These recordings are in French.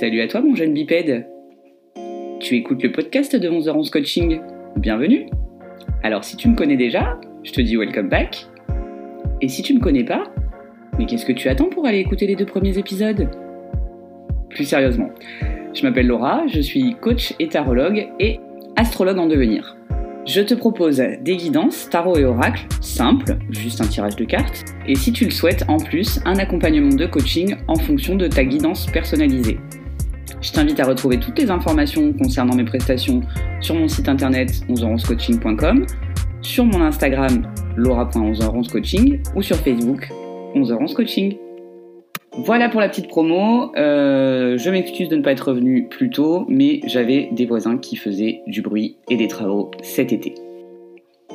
Salut à toi mon jeune bipède Tu écoutes le podcast de 11h11 Coaching Bienvenue Alors si tu me connais déjà, je te dis welcome back. Et si tu me connais pas, mais qu'est-ce que tu attends pour aller écouter les deux premiers épisodes? Plus sérieusement, je m'appelle Laura, je suis coach et tarologue et astrologue en devenir. Je te propose des guidances, tarot et oracle, simples, juste un tirage de cartes, et si tu le souhaites, en plus, un accompagnement de coaching en fonction de ta guidance personnalisée. Je t'invite à retrouver toutes les informations concernant mes prestations sur mon site internet 11coaching.com, sur mon Instagram laura.11coaching ou sur Facebook 11 coaching. Voilà pour la petite promo. Euh, je m'excuse de ne pas être revenu plus tôt, mais j'avais des voisins qui faisaient du bruit et des travaux cet été.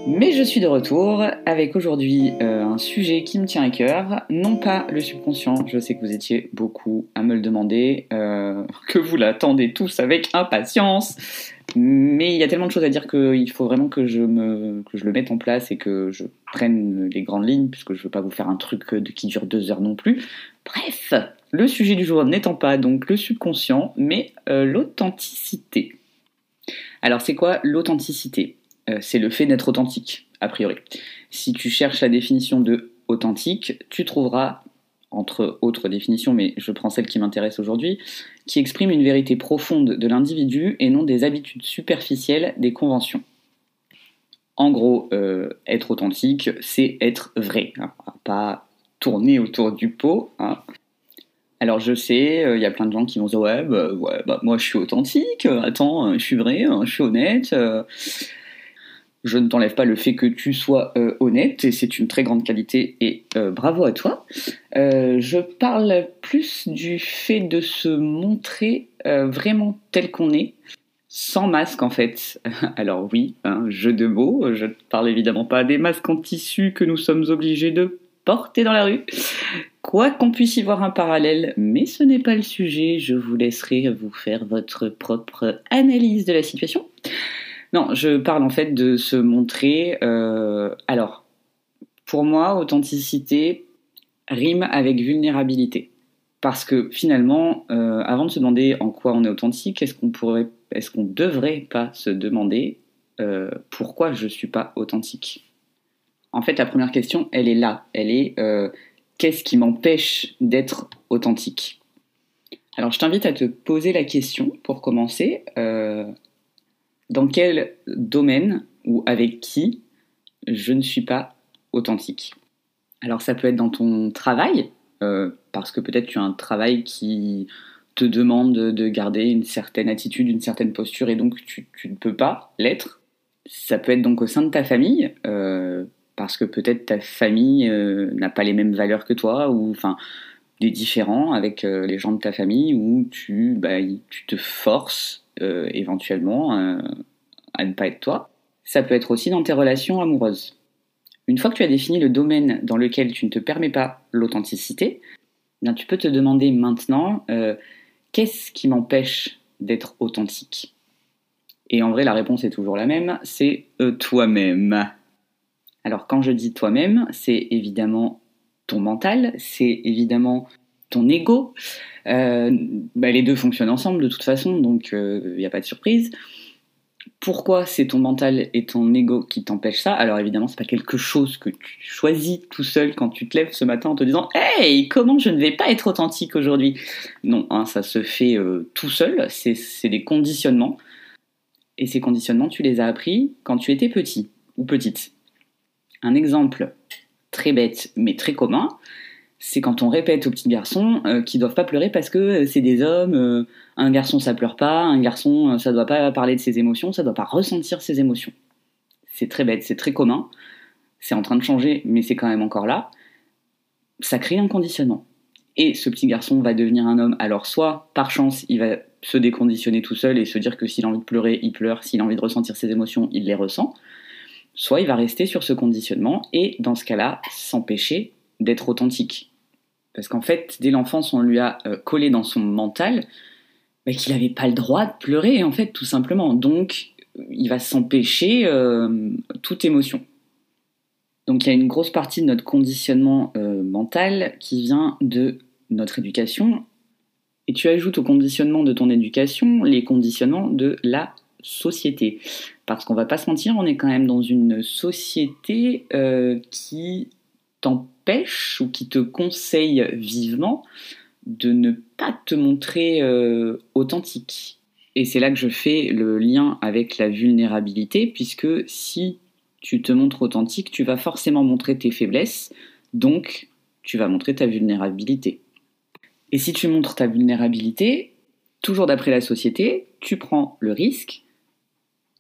Mais je suis de retour avec aujourd'hui euh, un sujet qui me tient à cœur, non pas le subconscient, je sais que vous étiez beaucoup à me le demander, euh, que vous l'attendez tous avec impatience, mais il y a tellement de choses à dire qu'il faut vraiment que je, me, le mette en place et que je prenne les grandes lignes, puisque je ne veux pas vous faire un truc qui dure deux heures non plus. Bref, le sujet du jour n'étant pas donc le subconscient, mais euh, l'authenticité. Alors c'est quoi l'authenticité? euh, C'est le fait d'être authentique, a priori. Si tu cherches la définition de authentique, tu trouveras entre autres définitions, mais je prends celle qui m'intéresse aujourd'hui, qui exprime une vérité profonde de l'individu et non des habitudes superficielles des conventions. En gros, euh, être authentique, c'est être vrai, hein, pas tourner autour du pot. Hein. Alors je sais, il euh, y a plein de gens qui vont dire ouais, bah, bah, moi je suis authentique, attends, je suis vrai, je suis honnête. Euh, je ne t'enlève pas le fait que tu sois euh, honnête et c'est une très grande qualité et euh, bravo à toi. Euh, je parle plus du fait de se montrer vraiment tel qu'on est, sans masque en fait. Alors oui, un jeu de mots, je ne parle évidemment pas des masques en tissu que nous sommes obligés de porter dans la rue. Quoi qu'on puisse y voir un parallèle, mais ce n'est pas le sujet, je vous laisserai vous faire votre propre analyse de la situation. Non, je parle en fait de se montrer. Euh, alors, pour moi, authenticité rime avec vulnérabilité. Parce que finalement, euh, avant de se demander en quoi on est authentique, est-ce qu'on pourrait, devrait pas se demander euh, pourquoi je suis pas authentique? En fait, la première question, elle est là. Elle est qu'est-ce qui m'empêche d'être authentique? Alors, je t'invite à te poser la question pour commencer dans quel domaine ou avec qui je ne suis pas authentique. Alors ça peut être dans ton travail, euh, parce que peut-être tu as un travail qui te demande de garder une certaine attitude, une certaine posture, et donc tu, ne peux pas l'être. Ça peut être donc au sein de ta famille, euh, parce que peut-être ta famille euh, n'a pas les mêmes valeurs que toi, ou enfin des différents avec les gens de ta famille, où tu, bah, tu te forces euh, éventuellement euh, à ne pas être toi. Ça peut être aussi dans tes relations amoureuses. Une fois que tu as défini le domaine dans lequel tu ne te permets pas l'authenticité, eh tu peux te demander maintenant euh, qu'est-ce qui m'empêche d'être authentique? Et en vrai, la réponse est toujours la même, c'est toi-même. Alors quand je dis toi-même, c'est évidemment ton mental, c'est évidemment ton ego. Euh, bah, les deux fonctionnent ensemble de toute façon, donc il euh, n'y a pas de surprise. Pourquoi c'est ton mental et ton ego qui t'empêchent ça? Alors évidemment, c'est pas quelque chose que tu choisis tout seul quand tu te lèves ce matin en te disant Hey, comment je ne vais pas être authentique aujourd'hui? Non, hein, ça se fait euh, tout seul, c'est des conditionnements. Et ces conditionnements, tu les as appris quand tu étais petit ou petite. Un exemple très bête mais très commun, c'est quand on répète aux petits garçons euh, qu'ils doivent pas pleurer parce que euh, c'est des hommes, euh, un garçon ça pleure pas, un garçon ça doit pas parler de ses émotions, ça doit pas ressentir ses émotions. C'est très bête, c'est très commun, c'est en train de changer, mais c'est quand même encore là. Ça crée un conditionnement. Et ce petit garçon va devenir un homme. Alors soit, par chance, il va se déconditionner tout seul et se dire que s'il a envie de pleurer, il pleure, s'il a envie de ressentir ses émotions, il les ressent. Soit il va rester sur ce conditionnement et, dans ce cas-là, s'empêcher d'être authentique. Parce qu'en fait, dès l'enfance, on lui a euh, collé dans son mental bah, qu'il n'avait pas le droit de pleurer, en fait, tout simplement. Donc, il va s'empêcher euh, toute émotion. Donc, il y a une grosse partie de notre conditionnement euh, mental qui vient de notre éducation Et tu ajoutes au conditionnement de ton éducation les conditionnements de la société. Parce qu'on va pas se mentir, on est quand même dans une société qui t'empêche ou qui te conseille vivement de ne pas te montrer euh, authentique. Et c'est là que je fais le lien avec la vulnérabilité, puisque si tu te montres authentique, tu vas forcément montrer tes faiblesses, donc tu vas montrer ta vulnérabilité. Et si tu montres ta vulnérabilité, toujours d'après la société, tu prends le risque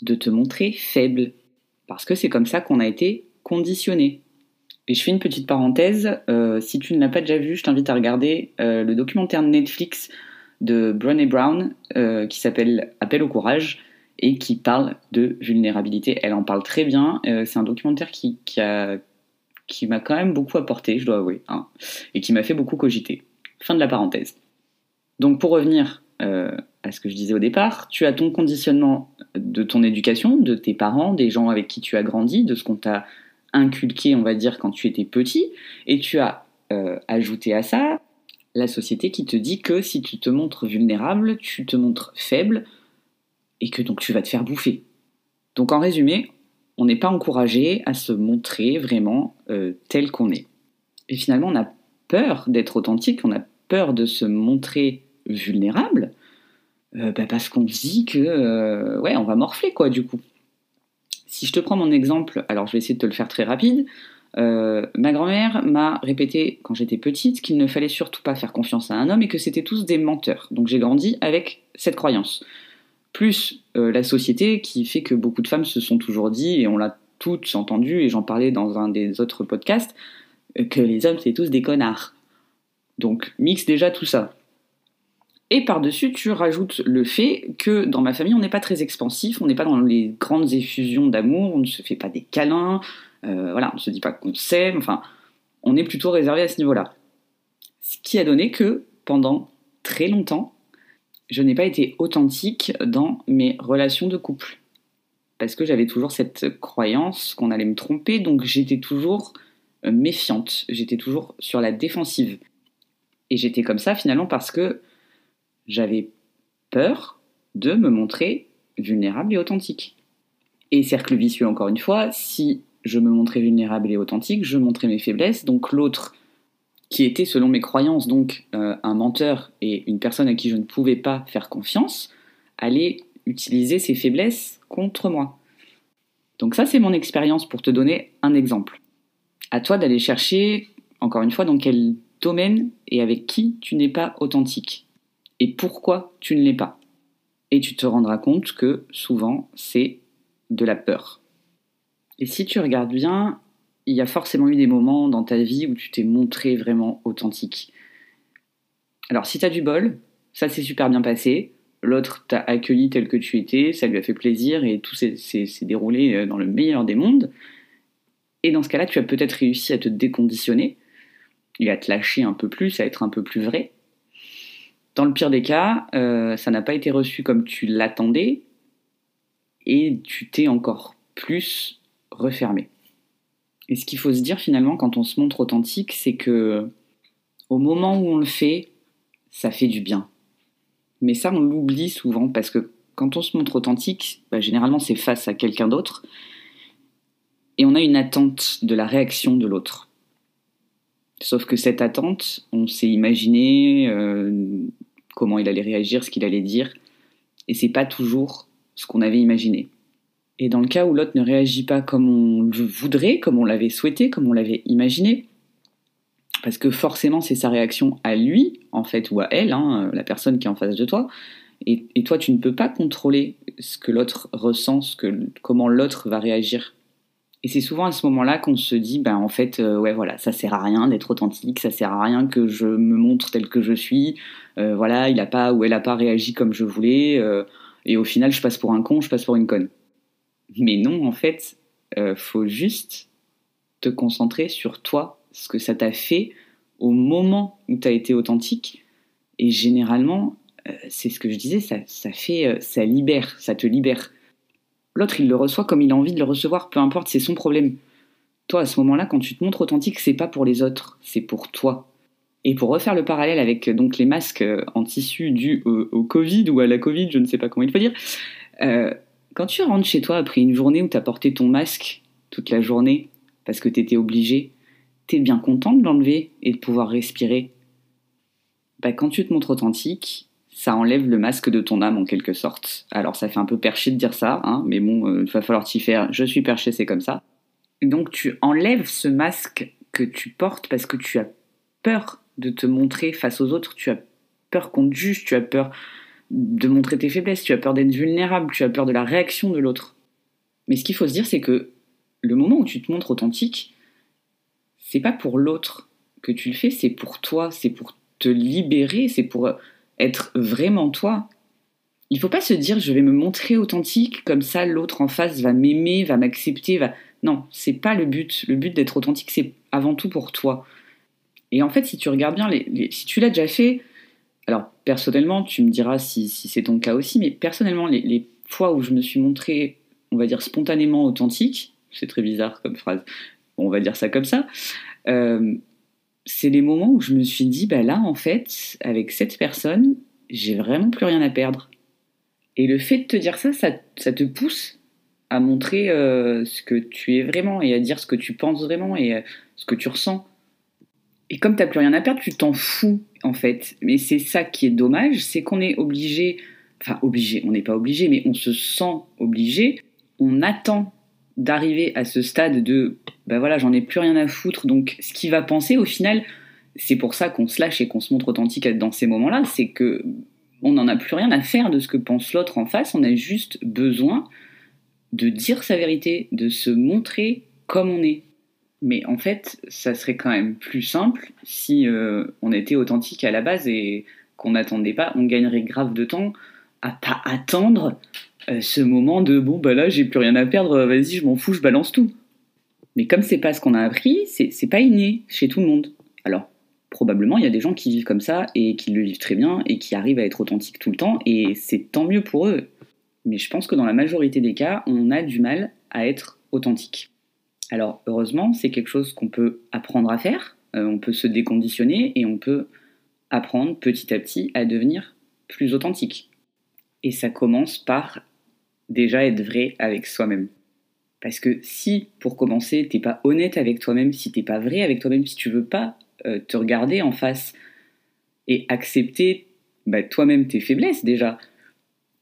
de te montrer faible. Parce que c'est comme ça qu'on a été conditionné. Et je fais une petite parenthèse, euh, si tu ne l'as pas déjà vu, je t'invite à regarder euh, le documentaire Netflix de Brené Brown euh, qui s'appelle Appel au courage et qui parle de vulnérabilité. Elle en parle très bien. c'est un documentaire qui, m'a quand même beaucoup apporté, je dois avouer, hein, et qui m'a fait beaucoup cogiter. Fin de la parenthèse. Donc pour revenir à ce que je disais au départ, tu as ton conditionnement de ton éducation, de tes parents, des gens avec qui tu as grandi, de ce qu'on t'a inculqué, on va dire, quand tu étais petit, et tu as euh, ajouté à ça la société qui te dit que si tu te montres vulnérable, tu te montres faible, et que donc tu vas te faire bouffer. Donc en résumé, on n'est pas encouragé à se montrer vraiment euh, tel qu'on est. Et finalement, on a peur d'être authentique, on a peur de se montrer vulnérable, euh, bah, parce qu'on se dit que ouais, on va morfler quoi du coup. Si je te prends mon exemple, alors je vais essayer de te le faire très rapide. Euh, ma grand-mère m'a répété quand j'étais petite qu'il ne fallait surtout pas faire confiance à un homme et que c'était tous des menteurs. Donc j'ai grandi avec cette croyance. Plus euh, la société qui fait que beaucoup de femmes se sont toujours dit, et on l'a toutes entendu, et j'en parlais dans un des autres podcasts, euh, que les hommes c'est tous des connards. Donc mixe déjà tout ça. Et par-dessus, tu rajoutes le fait que dans ma famille, on n'est pas très expansif, on n'est pas dans les grandes effusions d'amour, on ne se fait pas des câlins, euh, voilà, on ne se dit pas qu'on s'aime, enfin, on est plutôt réservé à ce niveau-là. Ce qui a donné que pendant très longtemps, je n'ai pas été authentique dans mes relations de couple. Parce que j'avais toujours cette croyance qu'on allait me tromper, donc j'étais toujours euh, méfiante, j'étais toujours sur la défensive. Et j'étais comme ça finalement parce que j'avais peur de me montrer vulnérable et authentique. Et cercle vicieux encore une fois, si je me montrais vulnérable et authentique, je montrais mes faiblesses, donc l'autre, qui était selon mes croyances donc euh, un menteur et une personne à qui je ne pouvais pas faire confiance, allait utiliser ses faiblesses contre moi. Donc ça c'est mon expérience pour te donner un exemple. À toi d'aller chercher, encore une fois, dans quel domaine et avec qui tu n'es pas authentique et pourquoi tu ne l'es pas? Et tu te rendras compte que souvent c'est de la peur. Et si tu regardes bien, il y a forcément eu des moments dans ta vie où tu t'es montré vraiment authentique. Alors si tu as du bol, ça s'est super bien passé, l'autre t'a accueilli tel que tu étais, ça lui a fait plaisir et tout s'est déroulé euh, dans le meilleur des mondes. Et dans ce cas-là, tu as peut-être réussi à te déconditionner et à te lâcher un peu plus, à être un peu plus vrai. Dans le pire des cas, euh, ça n'a pas été reçu comme tu l'attendais et tu t'es encore plus refermé. Et ce qu'il faut se dire finalement quand on se montre authentique, c'est que au moment où on le fait, ça fait du bien. Mais ça, on l'oublie souvent parce que quand on se montre authentique, bah, généralement c'est face à quelqu'un d'autre et on a une attente de la réaction de l'autre. Sauf que cette attente, on s'est imaginé euh, comment il allait réagir, ce qu'il allait dire, et c'est pas toujours ce qu'on avait imaginé. Et dans le cas où l'autre ne réagit pas comme on le voudrait, comme on l'avait souhaité, comme on l'avait imaginé, parce que forcément c'est sa réaction à lui, en fait, ou à elle, hein, la personne qui est en face de toi, et, toi tu ne peux pas contrôler ce que l'autre ressent, ce que, comment l'autre va réagir et c'est souvent à ce moment-là qu'on se dit, ben en fait, euh, ouais, voilà, ça sert à rien d'être authentique, ça sert à rien que je me montre tel que je suis. Euh, voilà, il a pas ou elle a pas réagi comme je voulais, euh, et au final, je passe pour un con, je passe pour une conne. Mais non, en fait, faut juste te concentrer sur toi, ce que ça t'a fait au moment où tu as été authentique. Et généralement, c'est ce que je disais, ça, ça fait, ça libère, ça te libère. L'autre, il le reçoit comme il a envie de le recevoir, peu importe, c'est son problème. Toi, à ce moment-là, quand tu te montres authentique, c'est pas pour les autres, c'est pour toi. Et pour refaire le parallèle avec donc les masques en tissu dus au, Covid ou à la Covid, je ne sais pas comment il faut dire, quand tu rentres chez toi après une journée où tu as porté ton masque toute la journée parce que tu étais obligé, tu es bien content de l'enlever et de pouvoir respirer? Bah, quand tu te montres authentique, ça enlève le masque de ton âme en quelque sorte. Alors ça fait un peu perché de dire ça, hein, mais bon, il va falloir t'y faire. Je suis perché, c'est comme ça. Donc tu enlèves ce masque que tu portes parce que tu as peur de te montrer face aux autres, tu as peur qu'on te juge, tu as peur de montrer tes faiblesses, tu as peur d'être vulnérable, tu as peur de la réaction de l'autre. Mais ce qu'il faut se dire, c'est que le moment où tu te montres authentique, c'est pas pour l'autre que tu le fais, c'est pour toi, c'est pour te libérer, c'est pour être vraiment toi. Il faut pas se dire je vais me montrer authentique comme ça l'autre en face va m'aimer, va m'accepter, va non, c'est pas le but. Le but d'être authentique, c'est avant tout pour toi. Et en fait, si tu regardes bien, si tu l'as déjà fait, alors personnellement, tu me diras si, c'est ton cas aussi, mais personnellement, les, fois où je me suis montré, on va dire spontanément authentique, c'est très bizarre comme phrase, on va dire ça comme ça, euh, c'est les moments où je me suis dit, bah là, en fait, avec cette personne, j'ai vraiment plus rien à perdre. Et le fait de te dire ça, ça, te pousse à montrer euh, ce que tu es vraiment et à dire ce que tu penses vraiment et euh, ce que tu ressens. Et comme tu n'as plus rien à perdre, tu t'en fous, en fait. Mais c'est ça qui est dommage, c'est qu'on est obligé, enfin obligé, on n'est pas obligé, mais on se sent obligé, on attend d'arriver à ce stade de ben voilà, j'en ai plus rien à foutre. Donc, ce qu'il va penser, au final, c'est pour ça qu'on se lâche et qu'on se montre authentique dans ces moments-là, c'est que on n'en a plus rien à faire de ce que pense l'autre en face. On a juste besoin de dire sa vérité, de se montrer comme on est. Mais en fait, ça serait quand même plus simple si euh, on était authentique à la base et qu'on n'attendait pas. On gagnerait grave de temps à pas attendre ce moment de bon bah là j'ai plus rien à perdre, vas-y je m'en fous, je balance tout. Mais comme c'est pas ce qu'on a appris, c'est pas inné chez tout le monde. Alors, probablement, il y a des gens qui vivent comme ça et qui le vivent très bien et qui arrivent à être authentiques tout le temps et c'est tant mieux pour eux. Mais je pense que dans la majorité des cas, on a du mal à être authentique. Alors, heureusement, c'est quelque chose qu'on peut apprendre à faire, euh, on peut se déconditionner et on peut apprendre petit à petit à devenir plus authentique. Et ça commence par déjà être vrai avec soi-même. Parce que si, pour commencer, t'es pas honnête avec toi-même, si t'es pas vrai avec toi-même, si tu veux pas euh, te regarder en face et accepter bah, toi-même tes faiblesses déjà,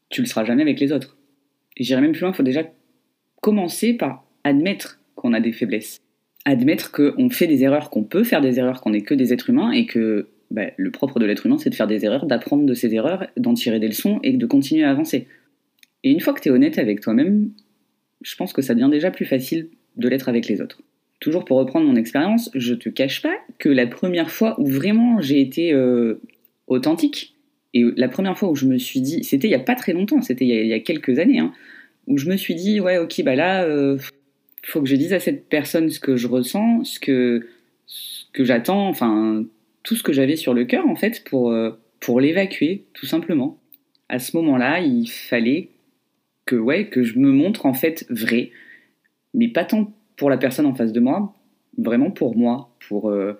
tu le seras jamais avec les autres. J'irai même plus loin, il faut déjà commencer par admettre qu'on a des faiblesses. Admettre qu'on fait des erreurs, qu'on peut faire des erreurs, qu'on n'est que des êtres humains et que bah, le propre de l'être humain, c'est de faire des erreurs, d'apprendre de ces erreurs, d'en tirer des leçons et de continuer à avancer. Et une fois que tu es honnête avec toi-même, je pense que ça devient déjà plus facile de l'être avec les autres. Toujours pour reprendre mon expérience, je te cache pas que la première fois où vraiment j'ai été euh, authentique, et la première fois où je me suis dit, c'était il y a pas très longtemps, c'était il, y a quelques années, hein, où je me suis dit, ouais, ok, bah là, euh, faut que je dise à cette personne ce que je ressens, ce que, que j'attends, enfin, tout ce que j'avais sur le cœur, en fait, pour, euh, pour l'évacuer, tout simplement. À ce moment-là, il fallait que ouais que je me montre en fait vrai, mais pas tant pour la personne en face de moi, vraiment pour moi, pour euh,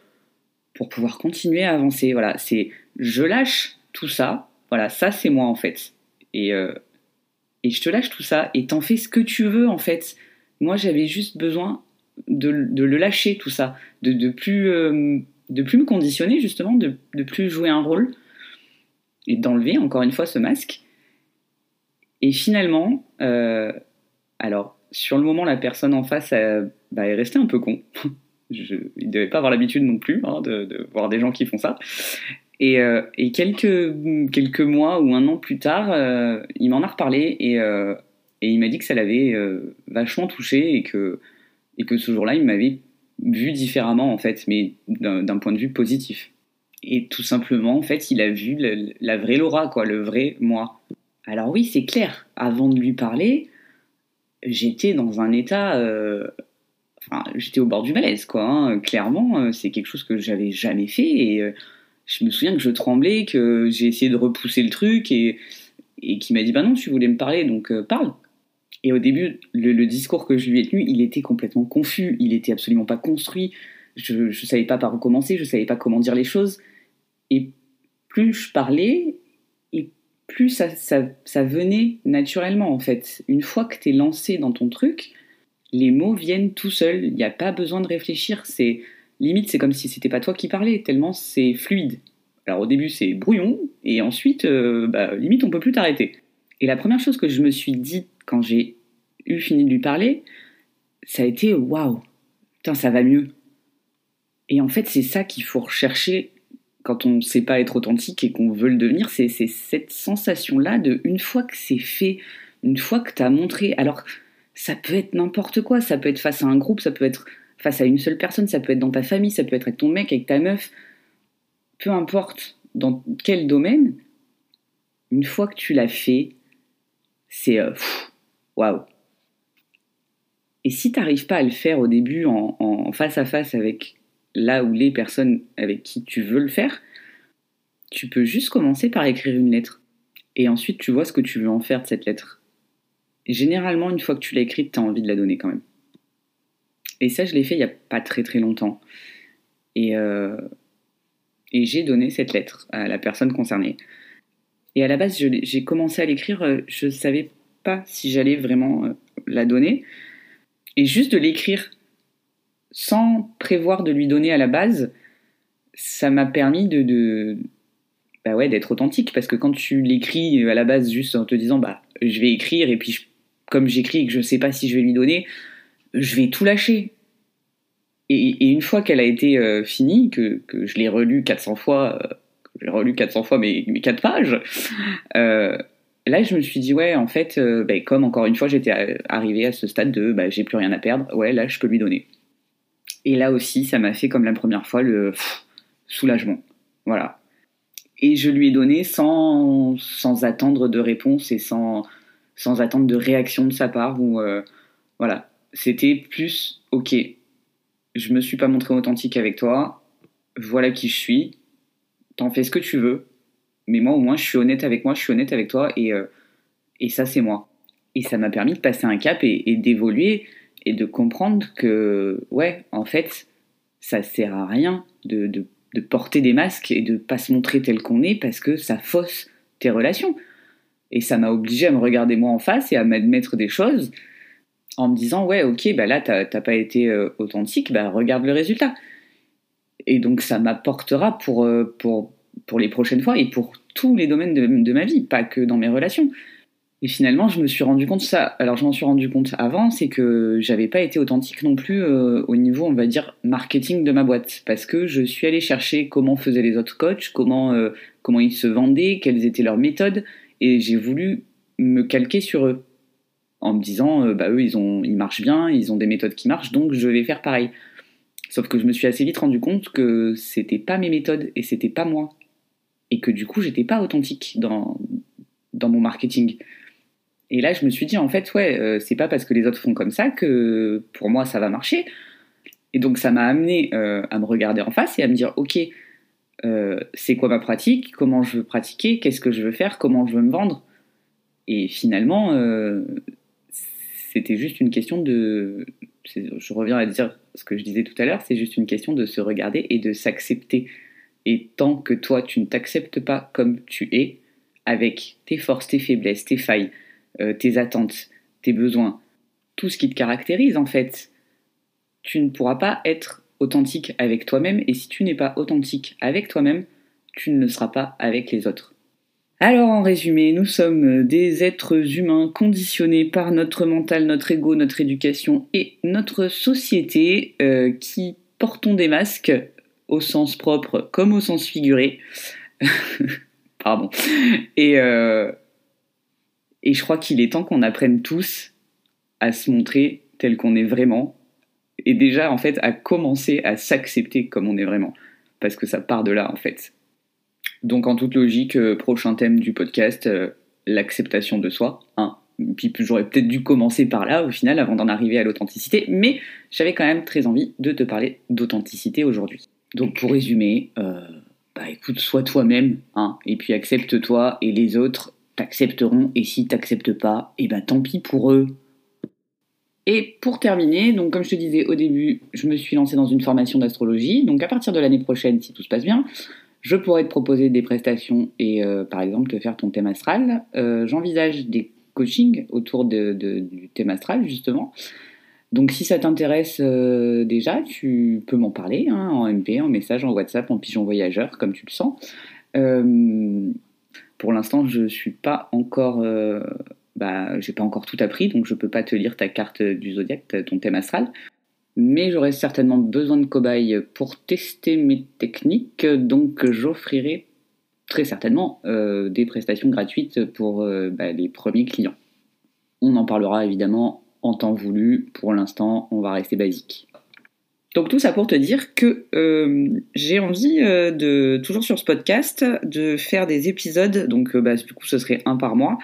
pour pouvoir continuer à avancer. Voilà, c'est je lâche tout ça. Voilà, ça c'est moi en fait. Et euh, et je te lâche tout ça et t'en fais ce que tu veux en fait. Moi j'avais juste besoin de, de, le lâcher tout ça, de, de plus euh, de plus me conditionner justement, de, de plus jouer un rôle et d'enlever encore une fois ce masque et finalement, euh, alors sur le moment, la personne en face bah, est restée un peu con. Il ne devait pas avoir l'habitude non plus hein, de, voir des gens qui font ça. Et, euh, quelques, quelques mois ou un an plus tard, euh, il m'en a reparlé et, et il m'a dit que ça l'avait vachement touché et que, et que ce jour-là, il m'avait vu différemment en fait, mais d'un point de vue positif. Et tout simplement, en fait, il a vu la vraie Laura, quoi, le vrai moi. Alors oui, c'est clair, avant de lui parler, j'étais dans un état... Euh, enfin, j'étais au bord du malaise, quoi. Hein. Clairement, euh, c'est quelque chose que j'avais jamais fait et euh, je me souviens que je tremblais, que j'ai essayé de repousser le truc et, qui m'a dit bah non, tu voulais me parler, donc parle. Et au début, le, discours que je lui ai tenu, il était complètement confus, il était absolument pas construit. Je, ne savais pas par où commencer, je savais pas comment dire les choses. Et plus je parlais, plus ça, venait naturellement en fait. Une fois que tu es lancé dans ton truc, les mots viennent tout seuls. Il n'y a pas besoin de réfléchir. C'est limite, c'est comme si c'était pas toi qui parlais, tellement c'est fluide. Alors au début c'est brouillon, et ensuite, euh, bah, limite on peut plus t'arrêter. Et la première chose que je me suis dit quand j'ai eu fini de lui parler, ça a été waouh, putain ça va mieux. Et en fait c'est ça qu'il faut rechercher quand on ne sait pas être authentique et qu'on veut le devenir, c'est cette sensation-là de une fois que c'est fait, une fois que tu as montré, alors ça peut être n'importe quoi, ça peut être face à un groupe, ça peut être face à une seule personne, ça peut être dans ta famille, ça peut être avec ton mec, avec ta meuf, peu importe dans quel domaine, une fois que tu l'as fait, c'est euh, waouh. Et si tu n'arrives pas à le faire au début en, face à face avec là ou les personnes avec qui tu veux le faire, tu peux juste commencer par écrire une lettre. Et ensuite, tu vois ce que tu veux en faire de cette lettre. Et généralement, une fois que tu l'as écrite, tu as envie de la donner quand même. Et ça, je l'ai fait il n'y a pas très très longtemps. Et, euh, et j'ai donné cette lettre à la personne concernée. Et à la base, j'ai commencé à l'écrire, euh, je ne savais pas si j'allais vraiment euh, la donner. Et juste de l'écrire sans prévoir de lui donner à la base, ça m'a permis de, bah ouais, d'être authentique. Parce que quand tu l'écris à la base juste en te disant, bah, je vais écrire, et puis comme j'écris et que je ne sais pas si je vais lui donner, je vais tout lâcher. Et, une fois qu'elle a été euh, finie, que, que, je l'ai relue 400 fois, euh, j'ai relu 400 fois mes, mes 4 pages, euh, là je me suis dit, ouais, en fait, bah, comme encore une fois j'étais arrivé à ce stade de bah, j'ai plus rien à perdre, ouais, là je peux lui donner. Et là aussi, ça m'a fait comme la première fois le soulagement. Voilà. Et je lui ai donné sans, sans attendre de réponse et sans, sans attendre de réaction de sa part. Ou voilà, c'était plus ok, je me suis pas montré authentique avec toi, voilà qui je suis, t'en fais ce que tu veux, mais moi au moins je suis honnête avec moi, je suis honnête avec toi et, euh, et ça c'est moi. Et ça m'a permis de passer un cap et, d'évoluer et de comprendre que, ouais, en fait, ça sert à rien de, de, de porter des masques et de pas se montrer tel qu'on est parce que ça fausse tes relations. Et ça m'a obligé à me regarder moi en face et à m'admettre des choses en me disant ouais ok bah là t'as pas été euh, authentique bah regarde le résultat et donc ça m'apportera pour, euh, pour, pour les prochaines fois et pour tous les domaines de, ma vie pas que dans mes relations et finalement je me suis rendu compte ça alors je m'en suis rendu compte avant c'est que j'avais pas été authentique non plus euh, au niveau on va dire marketing de ma boîte parce que je suis allé chercher comment faisaient les autres coachs comment comment ils se vendaient quelles étaient leurs méthodes et j'ai voulu me calquer sur eux en me disant, euh, bah eux, ils, ont, ils marchent bien, ils ont des méthodes qui marchent, donc je vais faire pareil. Sauf que je me suis assez vite rendu compte que c'était pas mes méthodes et c'était pas moi. Et que du coup, j'étais pas authentique dans, dans mon marketing. Et là, je me suis dit, en fait, ouais, euh, c'est pas parce que les autres font comme ça que pour moi, ça va marcher. Et donc, ça m'a amené euh, à me regarder en face et à me dire, ok, c'est quoi ma pratique? Comment je veux pratiquer? Qu'est-ce que je veux faire? Comment je veux me vendre? Et finalement, c'était juste une question de. Je reviens à dire ce que je disais tout à l'heure, c'est juste une question de se regarder et de s'accepter. Et tant que toi, tu ne t'acceptes pas comme tu es, avec tes forces, tes faiblesses, tes failles, euh, tes attentes, tes besoins, tout ce qui te caractérise en fait, tu ne pourras pas être authentique avec toi-même. Et si tu n'es pas authentique avec toi-même, tu ne le seras pas avec les autres. Alors en résumé, nous sommes des êtres humains conditionnés par notre mental, notre ego, notre éducation et notre société euh, qui portons des masques au sens propre comme au sens figuré. Pardon. Et, euh, et je crois qu'il est temps qu'on apprenne tous à se montrer tel qu'on est vraiment et déjà en fait à commencer à s'accepter comme on est vraiment parce que ça part de là en fait. Donc en toute logique, euh, prochain thème du podcast, euh, l'acceptation de soi. Hein. Puis j'aurais peut-être dû commencer par là au final avant d'en arriver à l'authenticité, mais j'avais quand même très envie de te parler d'authenticité aujourd'hui. Donc pour résumer, euh, bah écoute, sois toi-même, hein, et puis accepte-toi, et les autres t'accepteront, et si t'acceptent pas, et eh ben tant pis pour eux. Et pour terminer, donc comme je te disais au début, je me suis lancée dans une formation d'astrologie, donc à partir de l'année prochaine, si tout se passe bien, je pourrais te proposer des prestations et par exemple te faire ton thème astral. J'envisage des coachings autour du thème astral justement. Donc si ça t'intéresse déjà, tu peux m'en parler hein, en MP, en message, en WhatsApp, en pigeon voyageur, comme tu le sens. Pour l'instant, je suis pas encore bah, j'ai pas encore tout appris, donc je peux pas te lire ta carte du zodiaque, ton thème astral. Mais j'aurai certainement besoin de cobayes pour tester mes techniques, donc j'offrirai très certainement euh, des prestations gratuites pour euh, bah, les premiers clients. On en parlera évidemment en temps voulu. Pour l'instant, on va rester basique. Donc tout ça pour te dire que euh, j'ai envie de, toujours sur ce podcast, de faire des épisodes, donc bah, du coup ce serait un par mois,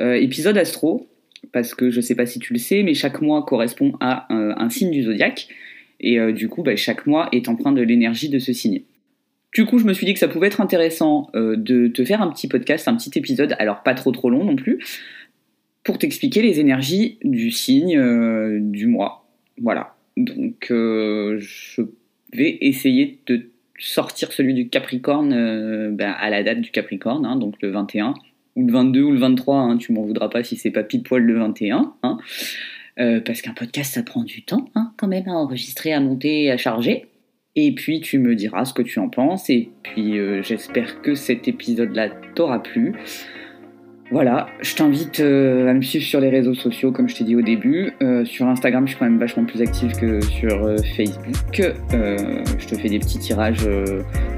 euh, épisode astro, parce que je sais pas si tu le sais, mais chaque mois correspond à un, signe du zodiaque. Et euh, du coup, bah, chaque mois est empreint de l'énergie de ce signe. Du coup, je me suis dit que ça pouvait être intéressant euh, de te faire un petit podcast, un petit épisode, alors pas trop trop long non plus, pour t'expliquer les énergies du signe du mois. Voilà. Donc, je vais essayer de sortir celui du Capricorne bah, à la date du Capricorne, hein, donc le 21 ou le 22 ou le 23, hein, tu m'en voudras pas si c'est pas pile poil le 21, hein, euh, parce qu'un podcast ça prend du temps hein, quand même à enregistrer, à monter, à charger. Et puis tu me diras ce que tu en penses, et puis euh, j'espère que cet épisode-là t'aura plu. Voilà, je t'invite euh, à me suivre sur les réseaux sociaux, comme je t'ai dit au début. Euh, sur Instagram, je suis quand même vachement plus active que sur euh, Facebook. je te fais des petits tirages.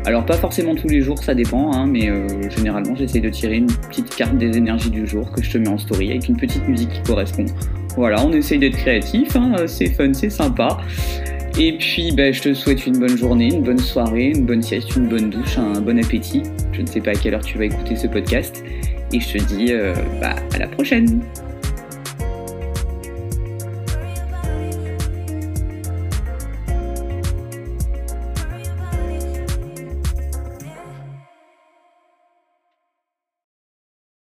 alors, pas forcément tous les jours, ça dépend, hein, mais généralement, j'essaie de tirer une petite carte des énergies du jour que je te mets en story avec une petite musique qui correspond. Voilà, on essaye d'être créatif, hein, c'est fun, c'est sympa. Et puis, bah, je te souhaite une bonne journée, une bonne soirée, une bonne sieste, une bonne douche, un bon appétit. Je ne sais pas à quelle heure tu vas écouter ce podcast. Et je te dis euh, bah, à la prochaine